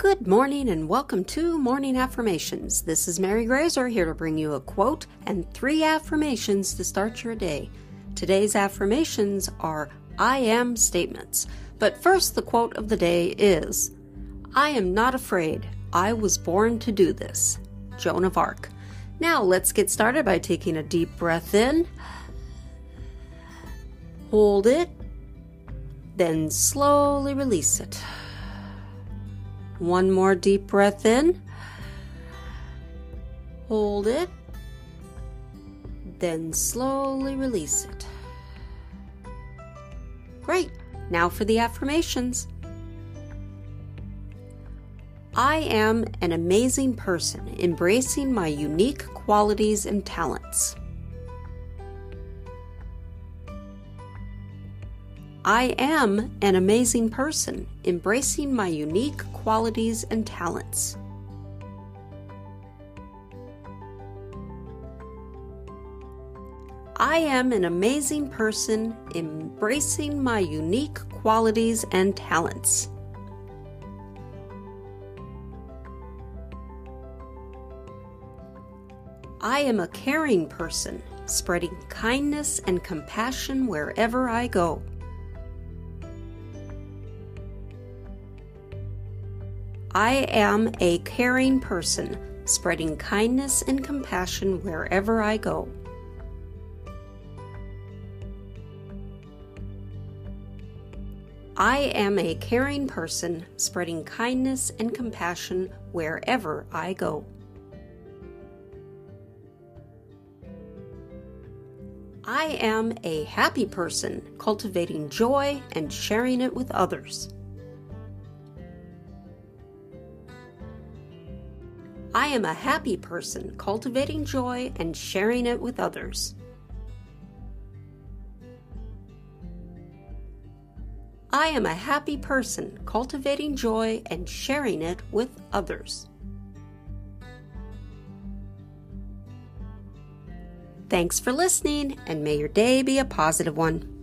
Good morning and welcome to Morning Affirmations. This is Mary Graser here to bring you a quote and three affirmations to start your day. Today's affirmations are I am statements. But first, the quote of the day is I am not afraid. I was born to do this. Joan of Arc. Now, let's get started by taking a deep breath in. Hold it. Then slowly release it. One more deep breath in. Hold it. Then slowly release it. Great. Now for the affirmations. I am an amazing person, embracing my unique qualities and talents. I am an amazing person, embracing my unique qualities and talents. I am an amazing person, embracing my unique qualities and talents. I am a caring person, spreading kindness and compassion wherever I go. I am a caring person, spreading kindness and compassion wherever I go. I am a caring person, spreading kindness and compassion wherever I go. I am a happy person, cultivating joy and sharing it with others. I am a happy person, cultivating joy and sharing it with others. I am a happy person, cultivating joy and sharing it with others. Thanks for listening, and may your day be a positive one.